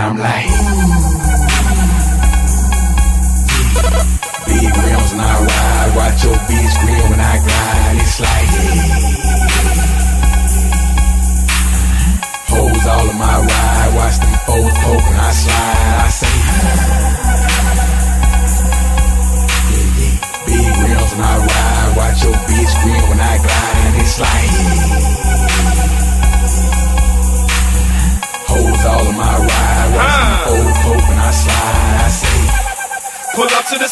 I'm like. Big rims when I ride, watch your bitch grin when I glide. It's like. Hoes all in my ride, watch them foes poke when I slide. I say. Yeah. Big rims when I ride, watch your bitch grin when I glide. And it's like. Hoes all in my ride, watch ah.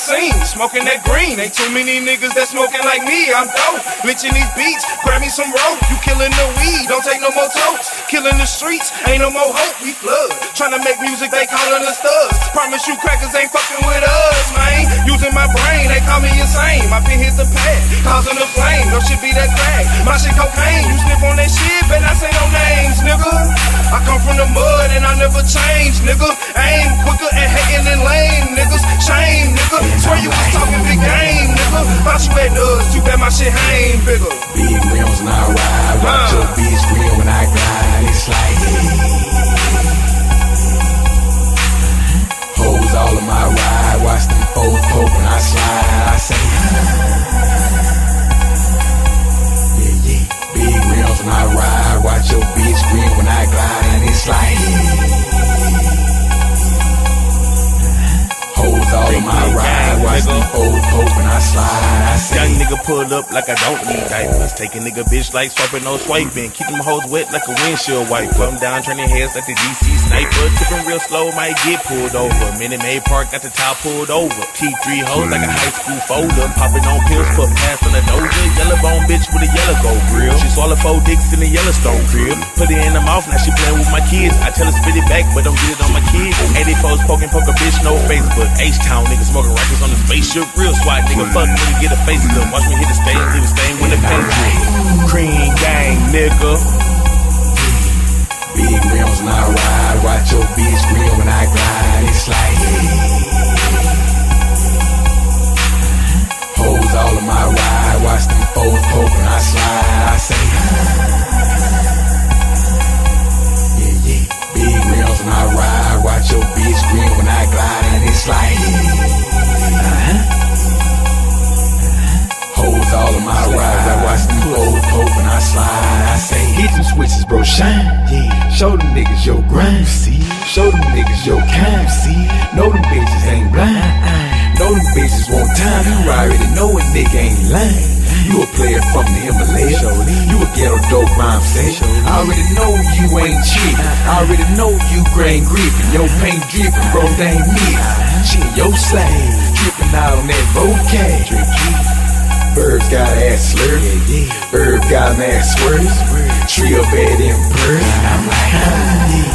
The scene, smoking that green. Ain't too many niggas that smoking like me. I'm dope. Lynching these beats, grab me some rope. You killing the weed, don't take no more totes. Killing the streets, ain't no more hope. We flood. Trying to make music, they calling us thugs. Promise you crackers ain't fucking with us, man. Using my brain, they call me insane. My pin hit the pad, causing a flame. No shit be that crack. My shit cocaine. You sniff on that shit, but I say no names, nigga. I come from the mud and I never change, nigga. Aim quicker and hating and lame, niggas. Shame, nigga. Swear you was talking big game, nigga. Thought you had us, too bad my shit hang bigger. Big rims when I ride, watch your bitch grin when I glide. It's like hoes all in my ride, watch them foes poke when I slide. I say, yeah, yeah. Big rims when I ride, watch your bitch grin when I glide, and it's like all in my ride, watch them foes poke when I slide. I. Young nigga pulled up like I don't need diapers. Take a nigga bitch like swiping, no swiping. Keep them hoes wet like a windshield wiper. I'm down turning heads like the DC sniper. Tipping real slow, might get pulled over. Minute Maid Park got the top pulled over. T3 hoes like a high school folder. Popping on pills, put past on the doja. Yellow bone bitch with a yellow gold grill. She swallow four dicks in the Yellowstone crib. Put it in the mouth, now she playing with my kids. I tell her spit it back, but don't get it on my kids. 80 foes poking, poke a bitch, no Facebook. H-Town nigga smoking rockets on the spaceship. Real swat nigga, fuck nigga, get a face gun. Watch me hit the stage, leave a stain when the paint. Cream gang, nigga. Big rims when ride, watch your bitch grin when I glide. It's like hoes all in my ride, watch them foes poke when I slide. I say, yeah, yeah. Big rims when ride, watch your bitch grin when I glide, and it's like, uh-huh. Hoes all in my ride, I watch them foes poke when I slide. I say, hit them switches, bro, shine. Yeah, show them niggas your grind. See, show them niggas your kind. See, know them bitches ain't blind. Know them bitches want time. You already know a nigga ain't lying. You a player from the Himalayas. You a ghetto dope rhyme say. I already know you ain't cheap. I already know you grain gripping. Your paint dripping, bro, they ain't mix. She your slave. Dripping out on that vocab. Birds got ass slur. Bird got an ass swerve. Trio bed in bird. I'm like, ah.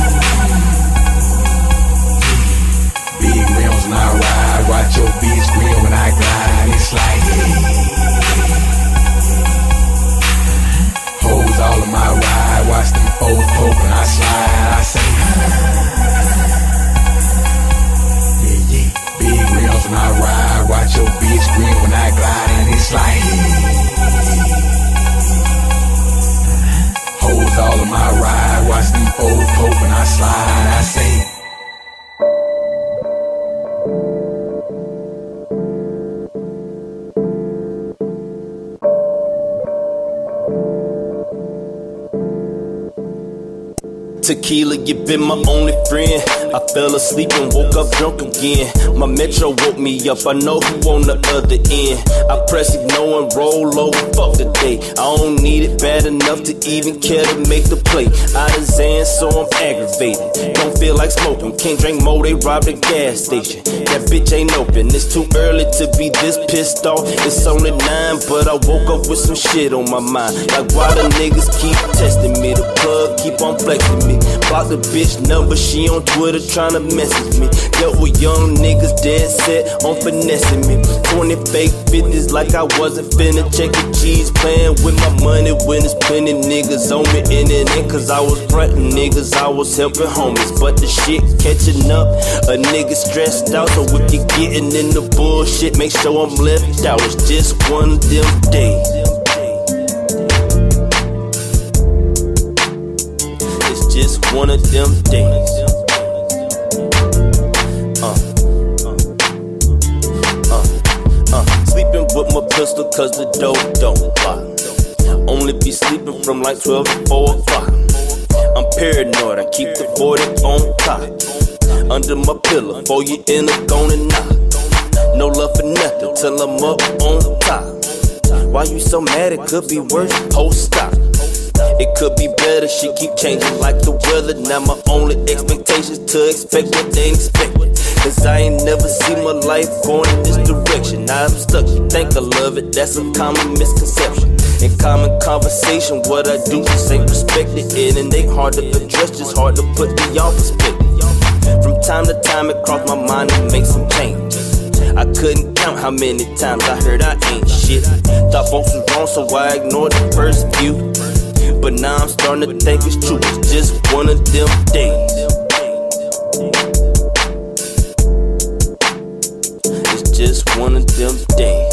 Big rims when I ride. Watch your bitch grin when I glide. It's like, hoes my ride. Watch them foes poke when I slide. I say, Tequila, you been my only friend. I fell asleep and woke up drunk again. My metro woke me up, I know who on the other end. I press ignore and roll over, fuck the day. I don't need it bad enough to even care to make the play. Out of Zan, so I'm aggravated. Don't feel like smoking, can't drink more, they robbed a gas station. That bitch ain't open, it's too early to be this pissed off. It's only nine, but I woke up with some shit on my mind. Like why the niggas keep testing me, the plug keep on flexing me. Block the bitch number, she on Twitter tryna message me. Dealt with young niggas dead set on finessing me. 20 fake 50s like I wasn't finna check the cheese. Playing with my money when it's plenty niggas on me in and in. Cause I was frontin' niggas, I was helping homies. But the shit catching up, a nigga stressed out. So if you getting in the bullshit, make sure I'm left out. It's just one of them days. It's just one of them days. Cause the dough don't block. Only be sleeping from like 12 to 4 o'clock. I'm paranoid, I keep the 40 on top. Under my pillow, for you in the gonna knock. No love for nothing till I'm up on the top. Why you so mad? It could be worse. Post stop. It could be better, she keep changing like the weather. Now my only expectations to expect what they expect. Cause I ain't never seen my life going in this direction. Now I'm stuck, you think I love it, that's a common misconception. In common conversation, what I do just ain't respected. It and they hard to address, just hard to put in y'all perspective. From time to time, it crossed my mind to make some changes. I couldn't count how many times I heard I ain't shit. Thought folks was wrong, so I ignored the first few. But now I'm starting to think it's true. It's just one of them days. One of them days.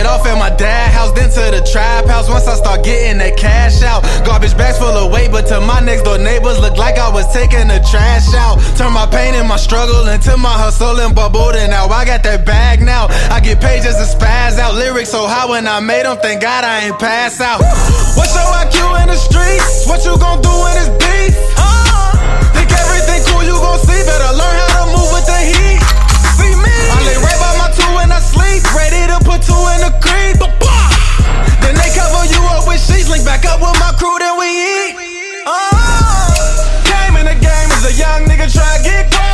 off at my dad house, then to the trap house. Once I start getting that cash out, garbage bags full of weight, but to my next door neighbors, look like I was taking the trash out. Turn my pain and my struggle into my hustle and bubbled, and now I got that bag now. I get paid just to spaz out lyrics so high when I made them, thank God I ain't pass out. What's your IQ in the streets? What you gon' do when it's beef? Think everything cool, you gon' see. Better learn how to move with the heat. See me? I lay right by my sleep, ready to put two in the creep. Then they cover you up with sheets, link back up with my crew, then we eat. Uh, came in the game as a young nigga, try to get caught.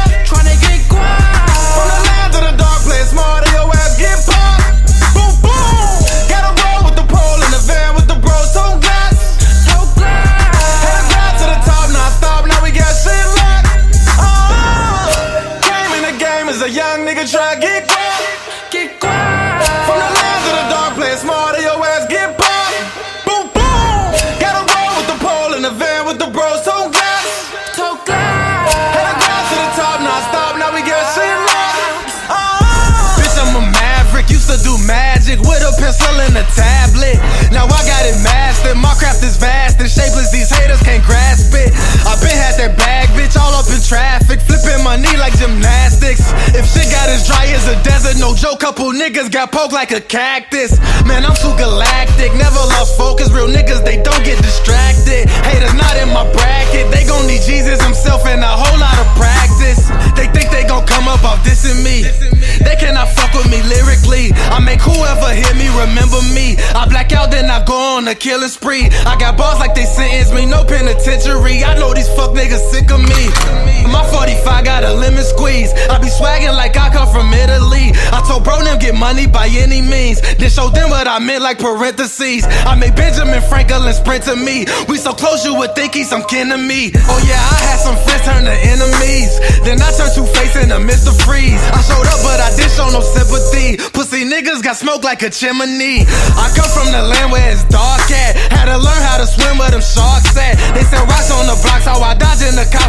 My knee like gymnastics. If shit got as dry as a desert, no joke, couple niggas got poked like a cactus. Man, I'm too galactic, never lost focus, real niggas, they don't get distracted. Haters not in my bracket, they gon' need Jesus himself and a whole lot of practice. They think they gon' come up off dissing me. They cannot fuck with me lyrically. I make whoever hear me remember me. I go on a killing spree. I got balls like they sentence me, no penitentiary. I know these fuck niggas sick of me. My 45 got a lemon squeeze. I be swagging like I come from Italy. I told bro them get money by any means. Then show them what I meant like parentheses. I made Benjamin Franklin sprint to me. We so close you would think he's some kin to me. Oh yeah, I had some friends turn to enemies. Then I turned two face in the midst of freeze. I showed up, but I didn't show no sympathy. Pussy niggas got smoke like a chimney. I come from the land where dark at. Had to learn how to swim where them sharks at. They sell rocks on the blocks, how I dodge in the cops,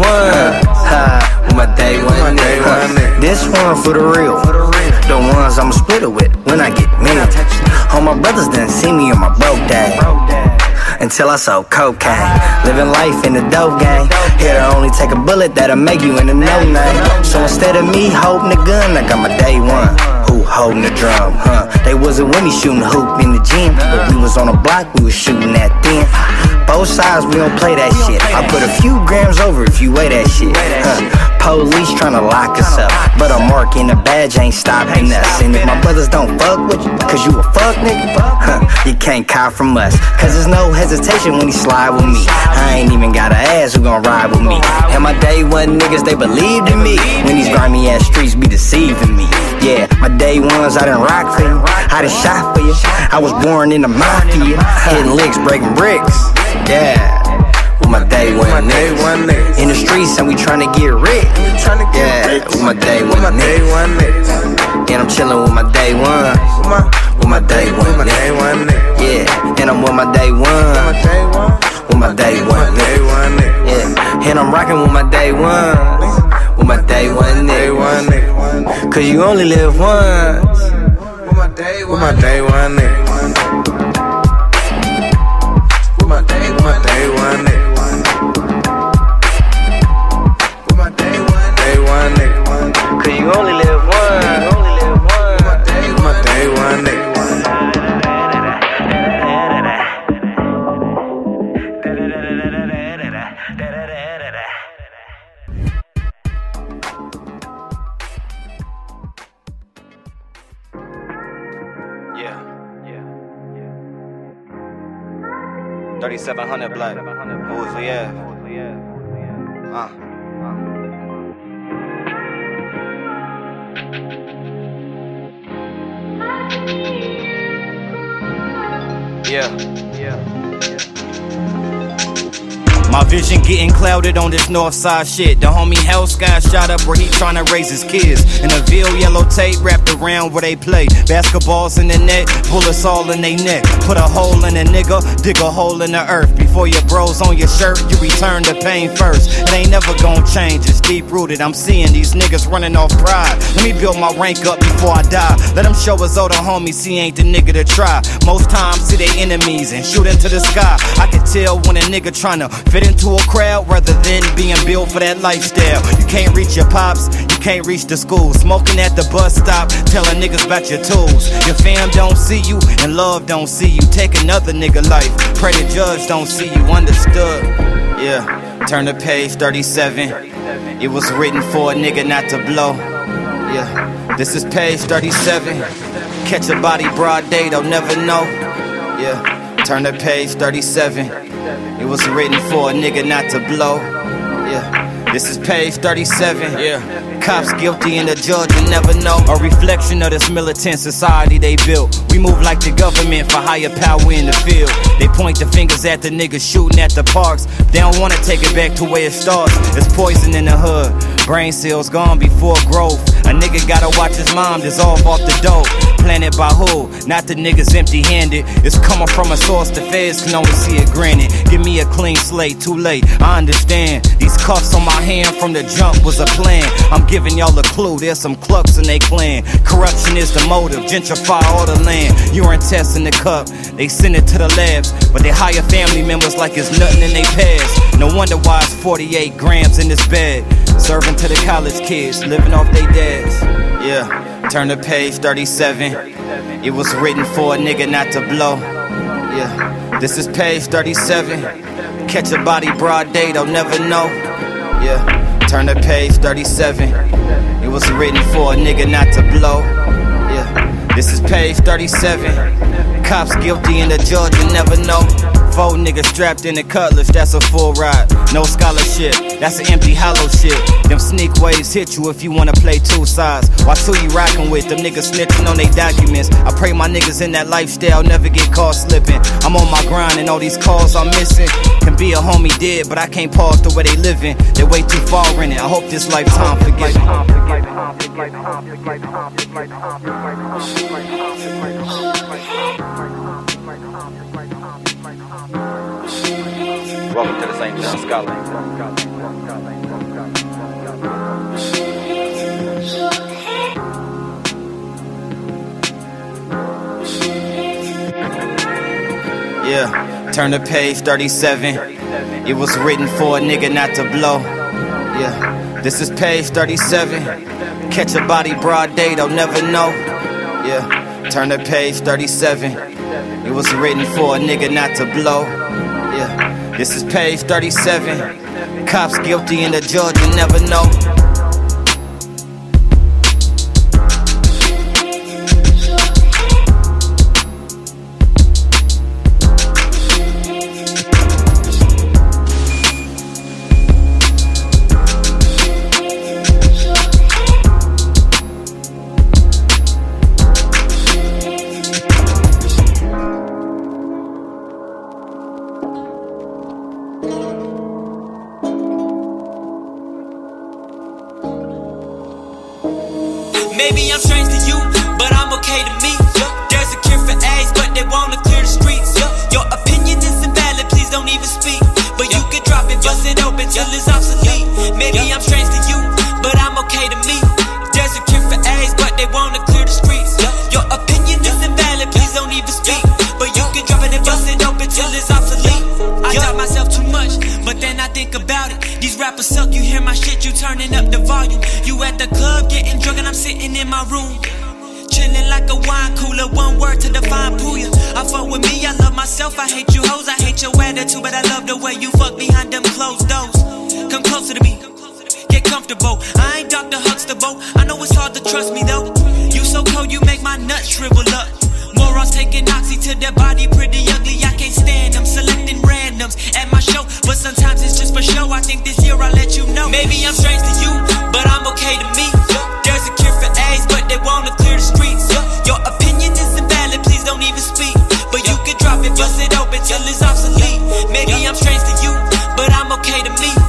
you only live once. Ha, with my day one nigga. This one for the real. The ones I'ma split it with when I get me. All my brothers didn't see me on my broke day. Until I sold cocaine. Living life in the dope game. To only take a bullet that'll make you in the no name. So instead of me holding the gun, I got my day one. Who holding the drum, huh? They wasn't with me shooting hoop in the gym. But we was on a block, we was shooting that thin. Both sides, we don't play that shit. I put a few grams over if you weigh that shit. Huh. Police tryna lock us up. But a mark in the badge ain't stopping us. And if my brothers don't fuck with you, cause you a fuck nigga, huh, you can't cop from us. Cause there's no hesitation when he slide with me. I ain't even gotta ask who gon' ride with me. And my day one niggas, they believed in me. When these grimy ass streets be deceiving me. Yeah, my day ones, I done rock for you. I done shot for you. I was born in the mafia. Hitting licks, breaking bricks. Yeah. With my day one niggas. In the streets and we tryna get rich. Yeah, with my day one niggas. And I'm chillin' with my day one. With my day one niggas. Yeah, and I'm with my day one. With my day one niggas. Yeah, and I'm rockin' with my day one. With my day one niggas. Cause you only live once. With my day one. With 3700 black. Who's the yeah? Uh. Yeah. My vision getting clouded on this north side shit. The homie Hell Sky shot up where he tryna raise his kids. And a veal yellow tape wrapped around where they play. Basketballs in the net, bullets all in they neck. Put a hole in a nigga, dig a hole in the earth. Before your bros on your shirt, you return the pain first. It ain't never gonna change, it's deep rooted. I'm seeing these niggas running off pride. Let me build my rank up before I die. Let them show us older homies he ain't the nigga to try. Most times see they enemies and shoot into the sky. I can tell when a nigga tryna fit into a crowd rather than being built for that lifestyle. You can't reach your pops, you can't reach the school. Smoking at the bus stop, telling niggas about your tools. Your fam don't see you and love don't see you. Take another nigga life. Pray the judge don't see you. Understood. Yeah. Turn to page 37. It was written for a nigga not to blow. Yeah. This is page 37. Catch a body broad day, they'll never know. Yeah. Turn to page 37. Was written for a nigga not to blow. Yeah. This is page 37. Yeah. Cops guilty and the judge will never know. A reflection of this militant society they built. We move like the government for higher power in the field. They point the fingers at the niggas shooting at the parks. They don't wanna take it back to where it starts. It's poison in the hood. Brain cells gone before growth. A nigga gotta watch his mom dissolve off the dope. Planted by who? Not the niggas empty handed. It's coming from a source the feds can only see it granted. Give me a clean slate, too late. I understand. These cuffs on my hand from the jump was a plan. I'm giving y'all a clue. There's some clucks in they clan. Corruption is the motive. Gentrify all the land. Urine tests in the cup. They send it to the labs. But they hire family members like it's nothing in they past. No wonder why it's 48 grams in this bed. Serving to the college kids, living off they dads. Yeah, turn to page 37. It was written for a nigga not to blow. Yeah, this is page 37. Catch a body broad day, they'll never know. Yeah, turn the page 37. It was written for a nigga not to blow. Yeah, this is page 37. Cops guilty and the judge will never know. Four niggas strapped in the cutlass, that's a full ride. No scholarship, that's an empty hollow shit. Them sneak waves hit you if you wanna play two sides. Watch who you rockin' with, them niggas snitching on they documents. I pray my niggas in that lifestyle never get caught slipping. I'm on my grind and all these calls I'm missing. Can be a homie dead, but I can't pause the way they living. They way too far in it. I hope this lifetime forgives me. Welcome to the St. John Scholar. Yeah, turn to page 37. It was written for a nigga not to blow. Yeah, this is page 37. Catch a body broad day, they'll never know. Yeah, turn to page 37. It was written for a nigga not to blow. Yeah, this is page 37. Cops guilty and the judge will never know. Maybe I'm strange to you, but I'm okay to me. There's a cure for AIDS, but they wanna clear the streets. Your opinion is invalid, please don't even speak. But you could drop it, bust it open till it's obsolete. Maybe I'm strange to you, but I'm okay to me. Rappers suck, you hear my shit, you turning up the volume. You at the club getting drunk and I'm sitting in my room. Chilling like a wine cooler, one word to define Pouya. I fuck with me, I love myself, I hate you hoes, I hate your attitude, but I love the way you fuck behind them closed doors. Come closer to me, get comfortable. I ain't Dr. Huxtable, I know it's hard to trust me though. You so cold, you make my nuts shrivel up. Morons taking oxy to their body pretty ugly, I can't stand them. Selecting randoms at my show, but sometimes it's just for show. I think this year I'll let you know. Maybe I'm strange to you, but I'm okay to me. There's a cure for AIDS, but they wanna clear the streets. Your opinion is invalid, please don't even speak. But you could drop it, bust it open till it's obsolete. Maybe I'm strange to you, but I'm okay to me.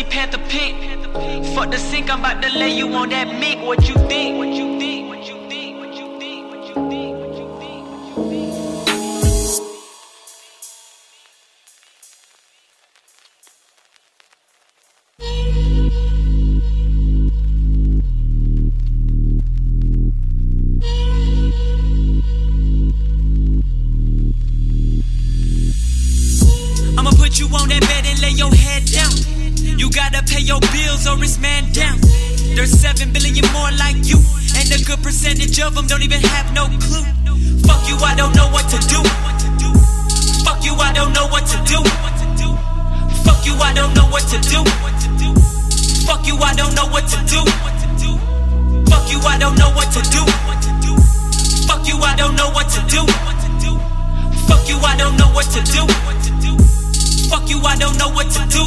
Pussy panther pink. Fuck the sink, I'm about to lay you on that mink. What you think? What you think? What you think? What you think? What you think? Fuck you, I don't know what to do. Fuck you, I don't know what to do. Fuck you, I don't know what to do. Fuck you, I don't know what to do. Fuck you, I don't know what to do. Fuck you, I don't know what to do.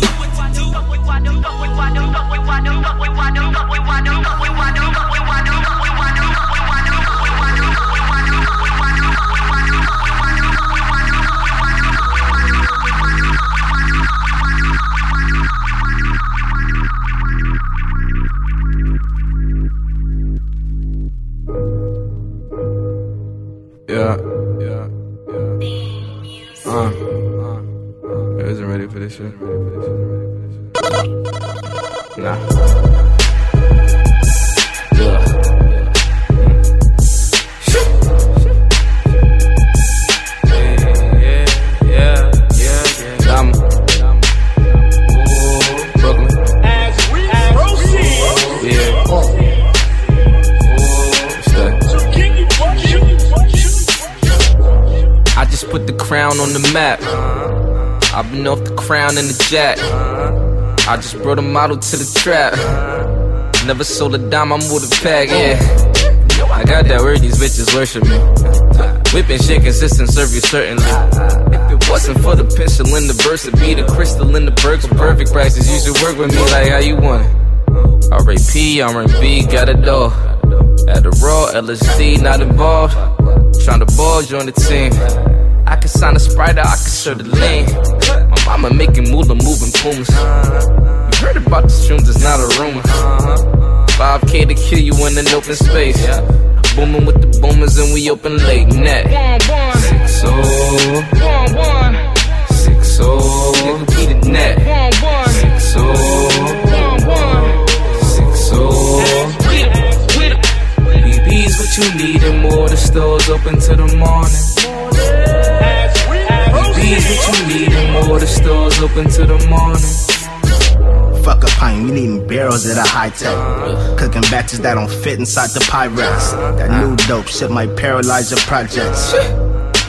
This shit. Nah. Yeah. Yeah, yeah, yeah, yeah. Diamond. Ooh, Brooklyn. Yeah. I just put the crown on the map. I've been off the crown and the jack. I just brought a model to the trap. Never sold a dime, I'm with a pack, yeah. I got that word, these bitches worship me. Whipping shit consistent, serve you certainly. If it wasn't for the pencil in the burst, it'd be the crystal in the perks perfect prices. You should work with me like how you want it. R.A.P., R&B, got. At the raw, LSD, not involved. Trying to ball, join the team. I can sign a sprite, I can serve the lean. My mama making moolah, moving pumas. You heard about the shrooms, it's not a rumor. 5K to kill you in an open space. Booming with the boomers and we open late net. Six oh, six oh, nigga beat the net. Six oh, six oh. BB's what you need and more. The stores open till the morning. BB's what you need and more. The stores open till the morning. Fuck a pint, we needin' barrels at a high tech. Cooking batches that don't fit inside the Pyrex. That new dope shit might paralyze your projects.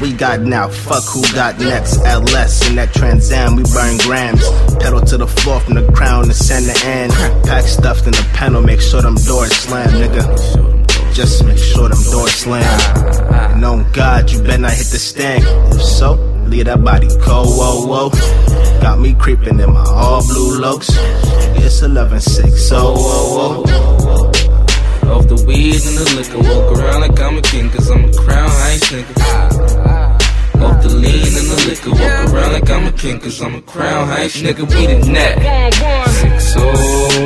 We got now, fuck who got next. LS in that Trans Am, we burn grams. Pedal to the floor from the crown to center end. Pack stuffed in the panel, make sure them doors slam, nigga. Just make sure them doors slam. And on God, you better not hit the stand. If so, leave that body cold, whoa, whoa. Got me creeping in my all blue looks. It's 11 6, so whoa, whoa. Off the weed and the liquor, walk around like I'm a king, cause I'm a Crown Heights nigga. Off the lean and the liquor, walk around like I'm a king, cause I'm a Crown Heights nigga. We the net. Six oh,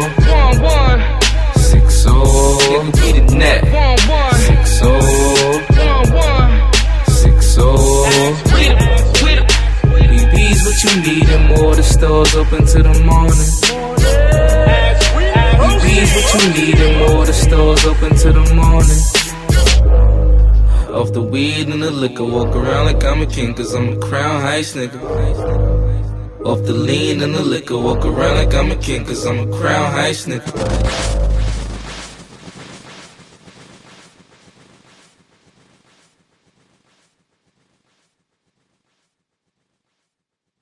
six oh, nigga. We the net. Six oh, six oh. What you need and more. The stores open till the morning. BB's what you need and more. The stores open till the morning. Off the weed and the liquor, walk around like I'm a king, cause I'm a Crown Heights nigga. Off the lean and the liquor, walk around like I'm a king, cause I'm a Crown Heights nigga.